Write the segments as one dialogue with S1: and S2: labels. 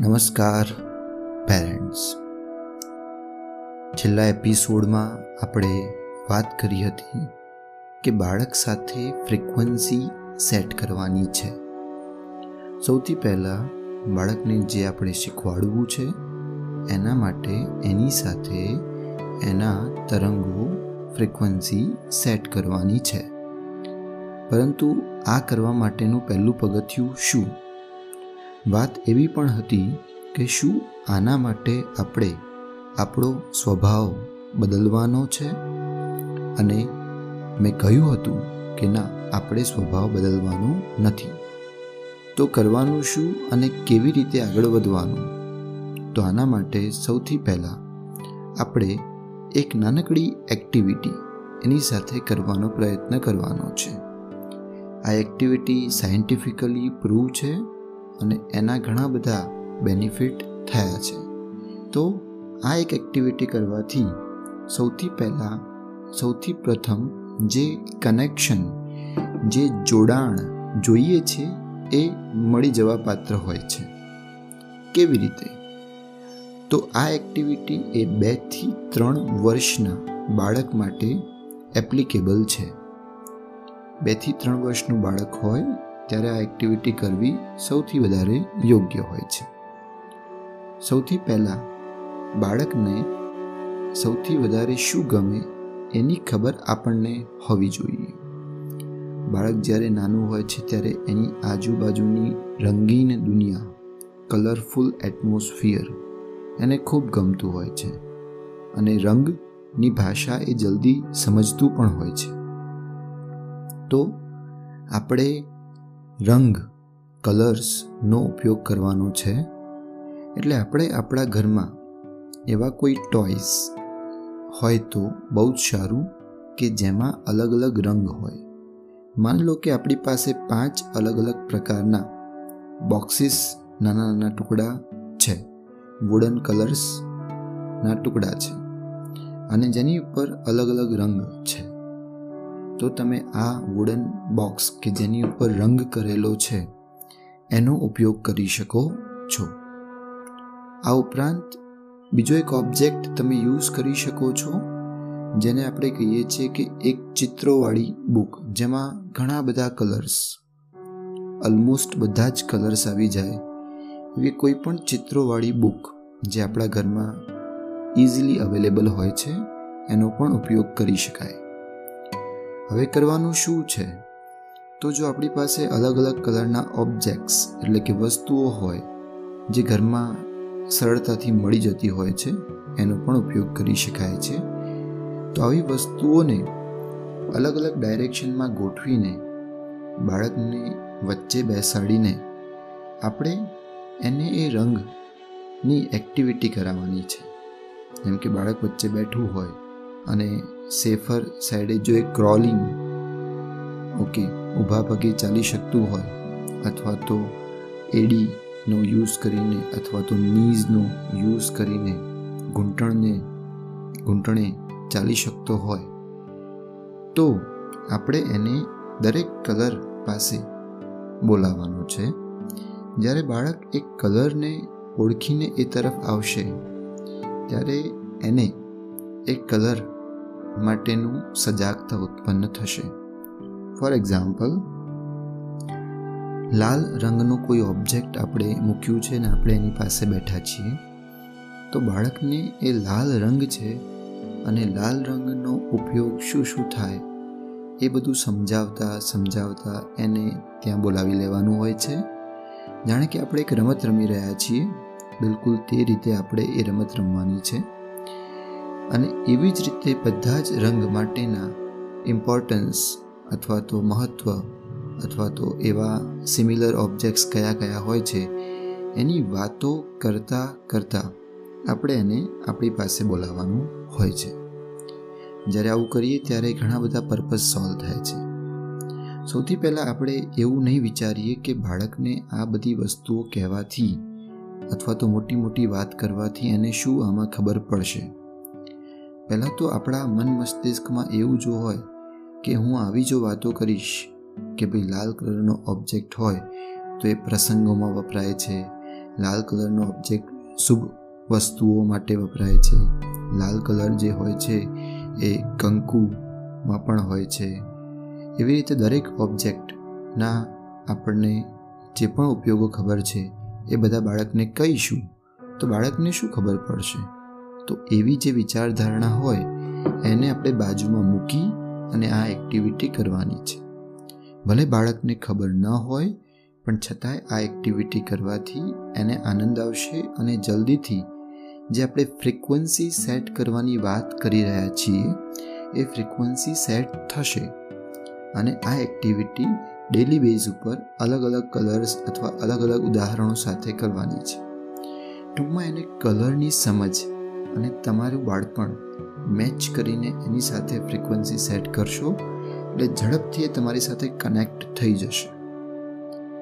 S1: નમસ્કાર પેરેન્ટ્સ છેલ્લા એપિસોડમાં આપણે વાત કરી હતી કે બાળક સાથે ફ્રિકવન્સી સેટ કરવાની છે. સૌથી પહેલાં બાળકને જે આપણે શીખવાડવું છે, એના માટે એની સાથે એના તરંગો ફ્રિકવન્સી સેટ કરવાની છે. પરંતુ આ કરવા માટેનું પહેલું પગથિયું શું? વાત એવી પણ હતી કે શું આના માટે આપણે આપણો સ્વભાવ બદલવાનો છે? અને મેં કહ્યું હતું કે ના, આપણે સ્વભાવ બદલવાનો નથી. તો કરવાનું શું અને કેવી રીતે આગળ વધવાનું? તો આના માટે સૌથી પહેલાં આપણે એક નાનકડી એક્ટિવિટી એની સાથે કરવાનો પ્રયત્ન કરવાનો છે. આ એક્ટિવિટી સાયન્ટિફિકલી પ્રૂવ છે અને એના ઘણા બધા બેનિફિટ થયા છે. તો આ એક એક્ટિવિટી કરવાથી સૌથી પહેલાં, સૌથી પ્રથમ જે કનેક્શન જે જોડાણ જોઈએ છે એ મળી જવા પાત્ર હોય છે. કેવી રીતે? તો આ એક્ટિવિટી એ બેથી ત્રણ વર્ષના બાળક માટે એપ્લિકેબલ છે. બેથી ત્રણ વર્ષનું બાળક હોય ત્યારે આ એક્ટિવિટી કરવી સૌથી વધારે યોગ્ય હોય છે. સૌથી પહેલાં બાળકને સૌથી વધારે શું ગમે એની ખબર આપણને હોવી જોઈએ. બાળક જ્યારે નાનું હોય છે ત્યારે એની આજુબાજુની રંગીન દુનિયા કલરફુલ એટમોસ્ફિયર એને ખૂબ ગમતું હોય છે. અને રંગની ભાષા એ જલ્દી સમજતું પણ હોય છે. તો આપણે રંગ કલર્સનો ઉપયોગ કરવાનો છે. એટલે આપણે આપણા ઘરમાં એવા કોઈ ટોયસ હોય તો બહુ જ સારું કે જેમાં અલગ અલગ રંગ હોય. માની લો કે આપણી પાસે પાંચ અલગ અલગ પ્રકારના બોક્સિસ નાના નાના ટુકડા છે. વુડન કલર્સના ટુકડા છે. અને જેની ઉપર અલગ અલગ રંગ છે. તો તમે આ વુડન બોક્સ કે જેની ઉપર રંગ કરેલો છે, એનો ઉપયોગ કરી શકો છો. આ ઉપરાંત, બીજો એક ઓબ્જેક્ટ તમે યુઝ કરી શકો છો, જેને આપણે કહીએ છીએ કે એક ચિત્રોવાળી બુક જેમાં ઘણા બધા કલર્સ ઓલમોસ્ટ બધા જ કલર્સ આવી જાય. એવી કોઈ પણ ચિત્રોવાળી બુક જે આપણા ઘરમાં ઇઝીલી અવેલેબલ હોય છે, એનો પણ ઉપયોગ કરી શકાય. હવે કરવાનું શું છે? તો જો આપણી પાસે અલગ અલગ કલરના ઓબ્જેક્ટ્સ એટલે કે વસ્તુઓ હોય, જે ઘરમાં સરળતાથી મળી જતી હોય છે, એનો પણ ઉપયોગ કરી શકાય છે, તો આવી વસ્તુઓને અલગ અલગ ડાયરેક્શનમાં ગોઠવીને, બાળકને વચ્ચે બેસાડીને, આપણે એને એ રંગની એક્ટિવિટી કરાવવાની છે. જેમ કે બાળક વચ્ચે બેઠું હોય અને સેફર સાઈડે જો એ ક્રોલિંગ, ઓકે, ઊભા પગે ચાલી શકતું હોય, અથવા તો એડીનો યુઝ કરીને અથવા તો નીઝનો યુઝ કરીને ઘૂંટણને, ઘૂંટણે ચાલી શકતો હોય, તો આપણે એને દરેક કલર પાસે બોલાવવાનો છે. જ્યારે બાળક એક કલરને ઓળખીને એ તરફ આવશે, ત્યારે એને એક કલર માટેનું સજાગતા ઉત્પન્ન થશે. ફોર એક્ઝામ્પલ લાલ રંગનું કોઈ ઓબ્જેક્ટ આપણે મૂક્યું છે ને આપણે એની પાસે બેઠા છીએ, તો બાળકને એ લાલ રંગ છે અને લાલ રંગનો ઉપયોગ શું શું થાય એ બધું સમજાવતા સમજાવતા એને ત્યાં બોલાવી લેવાનું હોય છે. જાણે કે આપણે એક રમત રમી રહ્યા છીએ, બિલકુલ તે રીતે આપણે એ રમત રમવાની છે. અને એવી જ રીતે બધા જ રંગ માટેના ઇમ્પોર્ટન્સ અથવા તો મહત્ત્વ અથવા તો એવા સિમિલર ઓબ્જેક્ટ્સ કયા કયા હોય છે, એની વાતો કરતાં કરતાં આપણે એને આપણી પાસે બોલાવવાનું હોય છે. જ્યારે આવું કરીએ ત્યારે ઘણા બધા પર્પઝ સોલ્વ થાય છે. સૌથી પહેલાં આપણે એવું નહીં વિચારીએ કે બાળકને આ બધી વસ્તુઓ કહેવાથી અથવા તો મોટી મોટી વાત કરવાથી એને શું આમાં ખબર પડશે. પહેલાં તો આપણા મન મસ્તિષ્કમાં એવું જો હોય કે હું આવી જો વાતો કરીશ કે ભાઈ લાલ કલરનો ઓબ્જેક્ટ હોય તો એ પ્રસંગોમાં વપરાય છે. લાલ કલરનો ઓબ્જેક્ટ શુભ વસ્તુઓ માટે વપરાય છે. લાલ કલર જે હોય છે એ કંકુમાં પણ હોય છે. એવી રીતે દરેક ઓબ્જેક્ટના આપણને જે પણ ઉપયોગો ખબર છે એ બધા બાળકને કહીશું તો બાળકને શું ખબર પડશે? તો એવી જે વિચારધારણા હોય, એને આપણે બાજુમાં મૂકી અને આ એક્ટિવિટી કરવાની છે. ભલે બાળકને ખબર ન હોય, પણ છતાંય આ એક્ટિવિટી કરવાથી એને આનંદ આવશે અને જલ્દીથી જે આપણે ફ્રિકવન્સી સેટ કરવાની વાત કરી રહ્યા છીએ, એ ફ્રિકવન્સી સેટ થશે. અને આ એક્ટિવિટી ડેલી બેઝ ઉપર અલગ અલગ કલર્સ અથવા અલગ અલગ ઉદાહરણો સાથે કરવાની છે. ટૂંકમાં એને કલરની સમજ અને તમારું બાળપણ મેચ કરીને એની સાથે ફ્રિકવન્સી સેટ કરશો, એટલે ઝડપથી એ તમારી સાથે કનેક્ટ થઈ જશે.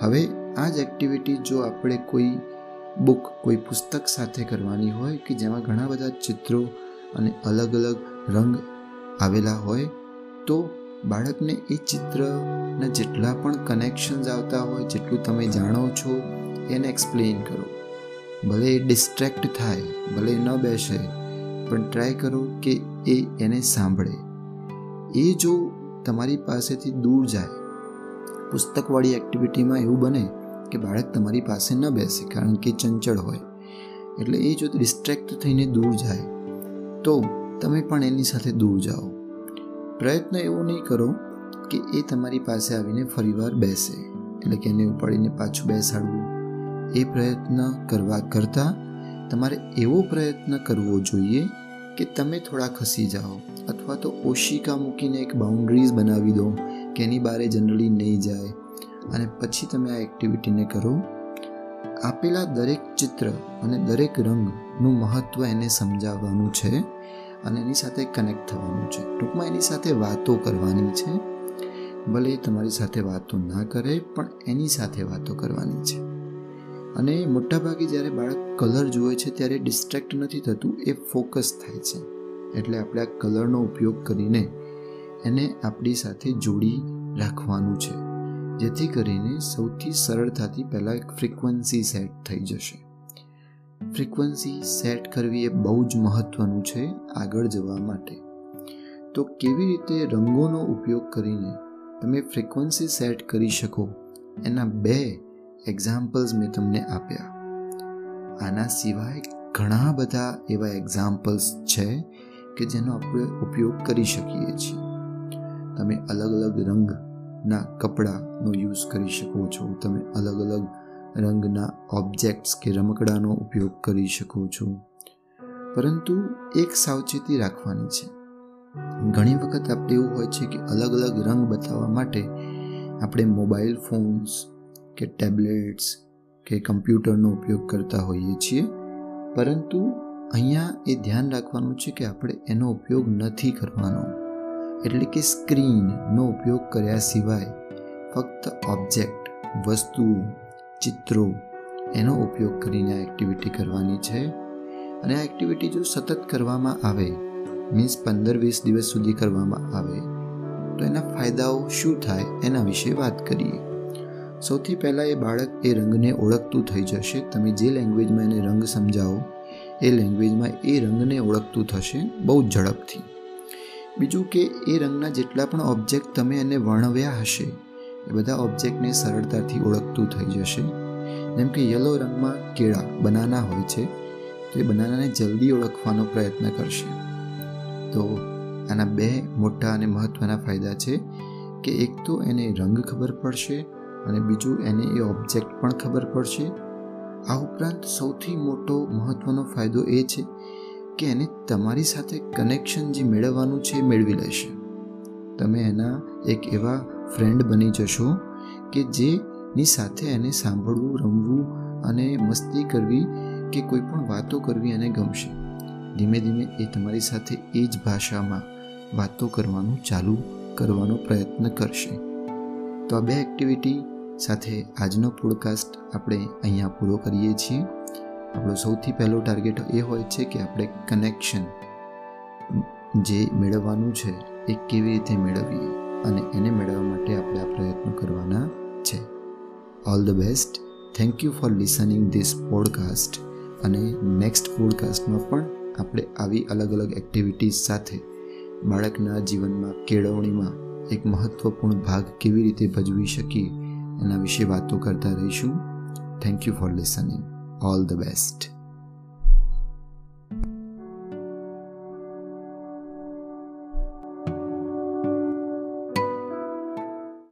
S1: હવે આ જ એક્ટિવિટી જો આપણે કોઈ બુક કોઈ પુસ્તક સાથે કરવાની હોય કે જેમાં ઘણા બધા ચિત્રો અને અલગ અલગ રંગ આવેલા હોય, તો બાળકને એ ચિત્રના જેટલા પણ કનેક્શન્સ આવતા હોય, જેટલું તમે જાણો છો, એને એક્સપ્લેન કરો. ભલે એ ડિસ્ટ્રેક્ટ થાય, ભલે ન બેસે, પણ ટ્રાય કરો કે એ એને સાંભળે. એ જો તમારી પાસેથી દૂર જાય, પુસ્તકવાળી એક્ટિવિટીમાં એવું બને કે બાળક તમારી પાસે ન બેસે કારણ કે ચંચળ હોય. એટલે એ જો ડિસ્ટ્રેક્ટ થઈને દૂર જાય, તો તમે પણ એની સાથે દૂર જાઓ. પ્રયત્ન એવો નહીં કરો કે એ તમારી પાસે આવીને ફરીવાર બેસે, એટલે કે એને ઉપાડીને પાછું બેસાડવું. એ પ્રયત્ન કરવા કરતાં તમારે એવો પ્રયત્ન કરવો જોઈએ કે તમે થોડા ખસી જાઓ અથવા તો ઓશિકા મૂકીને એક બાઉન્ડ્રીઝ બનાવી દો કે એની બારે જનરલી નહીં જાય. અને પછી તમે આ એક્ટિવિટીને કરો. આપેલા દરેક ચિત્ર અને દરેક રંગનું મહત્ત્વ એને સમજાવવાનું છે અને એની સાથે કનેક્ટ થવાનું છે. ટૂંકમાં એની સાથે વાતો કરવાની છે. ભલે તમારી સાથે વાતો ના કરે, પણ એની સાથે વાતો કરવાની છે. અને મોટાભાગે જ્યારે બાળક કલર જુએ છે ત્યારે ડિસ્ટ્રેક્ટ નથી થતું, એ ફોકસ થાય છે. એટલે આપણે આ કલરનો ઉપયોગ કરીને એને આપણી સાથે જોડી રાખવાનું છે, જેથી કરીને સૌથી સરળતાથી પહેલાં ફ્રિકવન્સી સેટ થઈ જશે. ફ્રિકવન્સી સેટ કરવી એ બહુ જ મહત્ત્વનું છે આગળ જવા માટે. તો કેવી રીતે રંગોનો ઉપયોગ કરીને તમે ફ્રિકવન્સી સેટ કરી શકો? એના બે એક્ઝામ્પલ્સ મેં તમને આપ્યા. આના સિવાય ઘણા બધા એવા એક્ઝામ્પલ્સ છે કે જેનો આપણે ઉપયોગ કરી શકીએ છીએ. તમે અલગ અલગ રંગના કપડાનો યુઝ કરી શકો છો. તમે અલગ અલગ રંગના ઓબ્જેક્ટ્સ કે રમકડાનો ઉપયોગ કરી શકો છો. પરંતુ એક સાવચેતી રાખવાની છે. ઘણી વખત આપણે એવું હોય છે કે અલગ અલગ રંગ બતાવવા માટે આપણે મોબાઈલ ફોન્સ કે ટેબ્લેટ્સ કે કમ્પ્યુટરનો ઉપયોગ કરતા હોઈએ છીએ. પરંતુ અહીંયા એ ધ્યાન રાખવાનું છે કે આપણે એનો ઉપયોગ નથી કરવાનો. એટલે કે સ્ક્રીનનો ઉપયોગ કર્યા સિવાય ફક્ત ઓબ્જેક્ટ વસ્તુઓ ચિત્રો એનો ઉપયોગ કરીને આ એક્ટિવિટી કરવાની છે. અને આ એક્ટિવિટી જો સતત કરવામાં આવે, મીન્સ પંદર વીસ દિવસ સુધી કરવામાં આવે, તો એના ફાયદાઓ શું થાય એના વિશે વાત કરીએ. સૌથી પહેલાં એ બાળક એ રંગને ઓળખતું થઈ જશે. તમે જે લેંગ્વેજમાં એને રંગ સમજાવો, એ લેંગ્વેજમાં એ રંગને ઓળખતું થશે બહુ ઝડપથી. બીજું કે એ રંગના જેટલા પણ ઓબ્જેક્ટ તમે એને વર્ણવ્યા હશે, એ બધા ઓબ્જેક્ટને સરળતાથી ઓળખતું થઈ જશે. જેમ કે યલો રંગમાં કેળા, બનાના હોય છે, તો એ બનાનાને જલ્દી ઓળખવાનો પ્રયત્ન કરશે. તો આના બે મોટા અને મહત્ત્વના ફાયદા છે કે એક તો એને રંગ ખબર પડશે અને બીજું એને એ ઓબ્જેક્ટ પણ ખબર પડશે. આ ઉપરાંત સૌથી મોટો મહત્ત્વનો ફાયદો એ છે કે એને તમારી સાથે કનેક્શન જે મેળવવાનું છે મેળવી લેશે. તમે એના એક એવા ફ્રેન્ડ બની જશો કે જેની સાથે એને સાંભળવું, રમવું અને મસ્તી કરવી કે કોઈ પણ વાતો કરવી એને ગમશે. ધીમે ધીમે એ તમારી સાથે એ જ ભાષામાં વાતો કરવાનું ચાલુ કરવાનો પ્રયત્ન કરશે. તો આ બે એક્ટિવિટી સાથે આજનો પોડકાસ્ટ આપણે અહીંયા પૂરો કરીએ છીએ. આપણો સૌથી પહેલો ટાર્ગેટ એ હોય છે કે આપણે કનેક્શન જે મેળવવાનું છે એ કેવી રીતે મેળવીએ અને એને મેળવવા માટે આપણે આ પ્રયત્નો કરવાના છે. All the best thank you for listening this podcast અને નેક્સ્ટ પોડકાસ્ટમાં પણ આપણે આવી અલગ અલગ એક્ટિવિટીઝ સાથે બાળકના જીવનમાં કેળવણીમાં એક મહત્વપૂર્ણ ભાગ કેવી રીતે ભજવી શકીએ એના વિશે વાતો કરતા રહીશું. Thank you for listening all the best